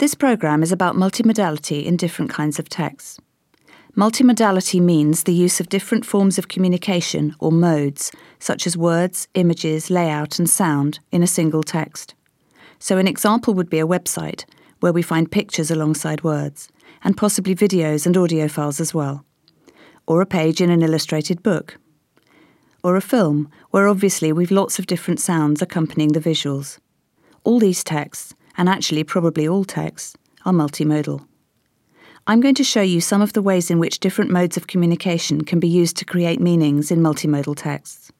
This programme is about multimodality in different kinds of texts. Multimodality means the use of different forms of communication or modes, such as words, images, layout, and sound, in a single text. So, an example would be a website, where we find pictures alongside words, and possibly videos and audio files as well. Or a page in an illustrated book. Or a film, where obviously we've lots of different sounds accompanying the visuals. All these texts, and actually probably all texts, are multimodal. I'm going to show you some of the ways in which different modes of communication can be used to create meanings in multimodal texts.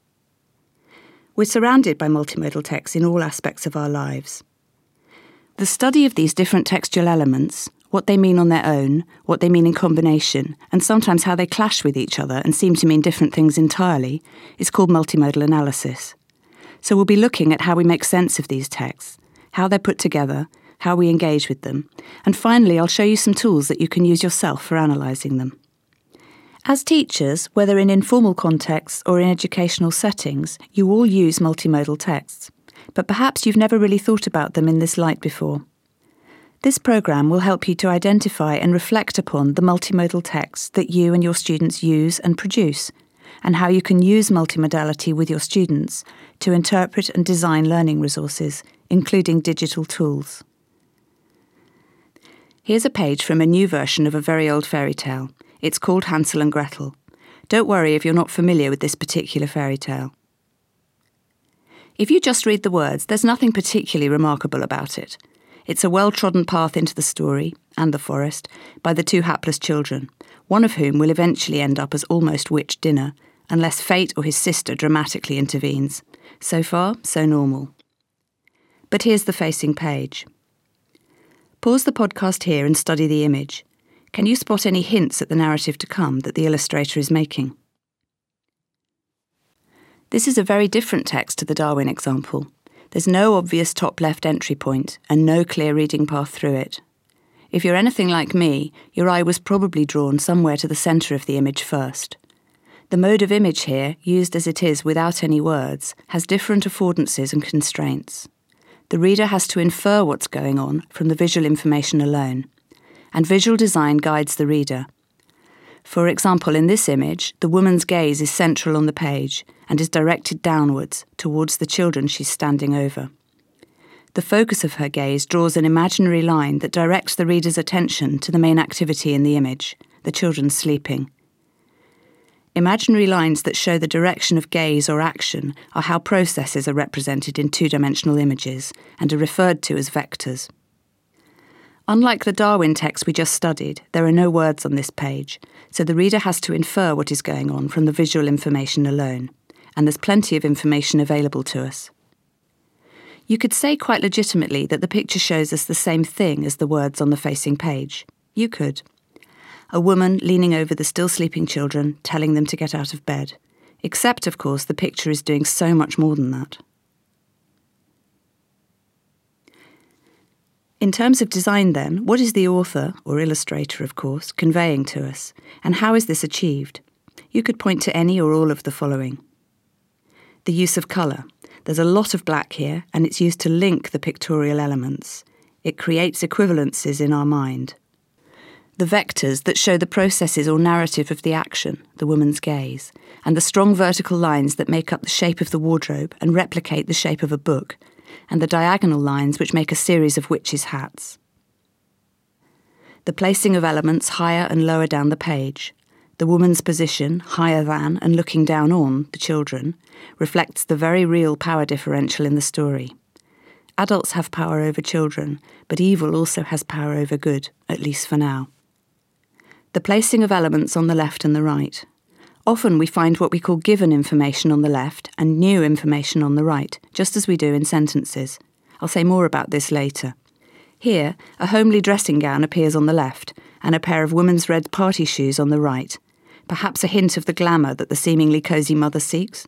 We're surrounded by multimodal texts in all aspects of our lives. The study of these different textual elements, what they mean on their own, what they mean in combination, and sometimes how they clash with each other and seem to mean different things entirely, is called multimodal analysis. So we'll be looking at how we make sense of these texts, how they're put together, how we engage with them, and finally, I'll show you some tools that you can use yourself for analysing them. As teachers, whether in informal contexts or in educational settings, you all use multimodal texts, but perhaps you've never really thought about them in this light before. This programme will help you to identify and reflect upon the multimodal texts that you and your students use and produce, and how you can use multimodality with your students to interpret and design learning resources, including digital tools. Here's a page from a new version of a very old fairy tale. It's called Hansel and Gretel. Don't worry if you're not familiar with this particular fairy tale. If you just read the words, there's nothing particularly remarkable about it. It's a well trodden path into the story, and the forest, by the two hapless children, one of whom will eventually end up as almost witch dinner, unless fate or his sister dramatically intervenes. So far, so normal. But here's the facing page. Pause the podcast here and study the image. Can you spot any hints at the narrative to come that the illustrator is making? This is a very different text to the Darwin example. There's no obvious top left entry point and no clear reading path through it. If you're anything like me, your eye was probably drawn somewhere to the centre of the image first. The mode of image here, used as it is without any words, has different affordances and constraints the reader has to infer what's going on from the visual information alone, and visual design guides the reader. For example, in this image, the woman's gaze is central on the page and is directed downwards towards the children she's standing over. The focus of her gaze draws an imaginary line that directs the reader's attention to the main activity in the image, the children sleeping. Imaginary lines that show the direction of gaze or action are how processes are represented in two dimensional images and are referred to as vectors. Unlike the Darwin text we just studied, there are no words on this page, so the reader has to infer what is going on from the visual information alone, and there's plenty of information available to us. You could say quite legitimately that the picture shows us the same thing as the words on the facing page. You could a woman leaning over the still sleeping children, telling them to get out of bed. Except, of course, the picture is doing so much more than that. In terms of design, then, what is the author, or illustrator, of course, conveying to us, and how is this achieved? You could point to any or all of the following. The use of colour. There's a lot of black here, and it's used to link the pictorial elements. It creates equivalences in our mind the vectors that show the processes or narrative of the action, the woman's gaze, and the strong vertical lines that make up the shape of the wardrobe and replicate the shape of a book, and the diagonal lines which make a series of witches' hats. The placing of elements higher and lower down the page, the woman's position, higher than and looking down on the children, reflects the very real power differential in the story. Adults have power over children, but evil also has power over good, at least for now the placing of elements on the left and the right. Often we find what we call given information on the left and new information on the right, just as we do in sentences. I'll say more about this later. Here, a homely dressing gown appears on the left, and a pair of women's red party shoes on the right, perhaps a hint of the glamour that the seemingly cosy mother seeks.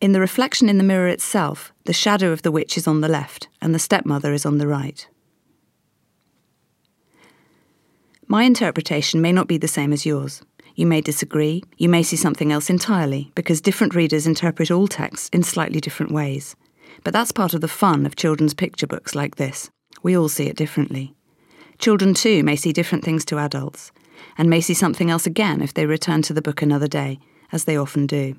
In the reflection in the mirror itself, the shadow of the witch is on the left, and the stepmother is on the right. My interpretation may not be the same as yours. You may disagree, you may see something else entirely, because different readers interpret all texts in slightly different ways. But that's part of the fun of children's picture books like this. We all see it differently. Children, too, may see different things to adults, and may see something else again if they return to the book another day, as they often do.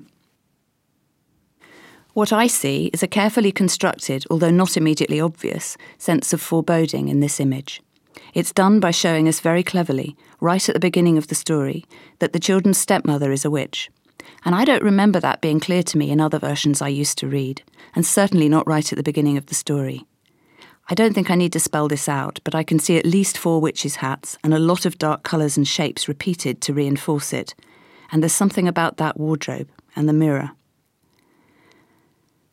What I see is a carefully constructed, although not immediately obvious, sense of foreboding in this image. It's done by showing us very cleverly, right at the beginning of the story, that the children's stepmother is a witch. And I don't remember that being clear to me in other versions I used to read, and certainly not right at the beginning of the story. I don't think I need to spell this out, but I can see at least four witches' hats and a lot of dark colours and shapes repeated to reinforce it. And there's something about that wardrobe and the mirror.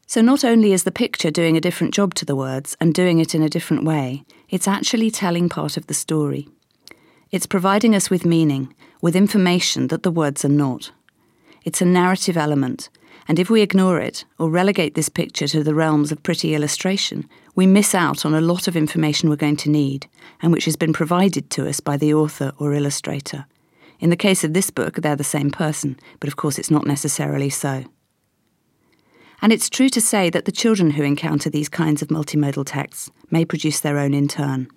So, not only is the picture doing a different job to the words and doing it in a different way, it's actually telling part of the story. It's providing us with meaning, with information that the words are not. It's a narrative element, and if we ignore it or relegate this picture to the realms of pretty illustration, we miss out on a lot of information we're going to need, and which has been provided to us by the author or illustrator. In the case of this book, they're the same person, but of course it's not necessarily so. And it's true to say that the children who encounter these kinds of multimodal texts may produce their own in turn.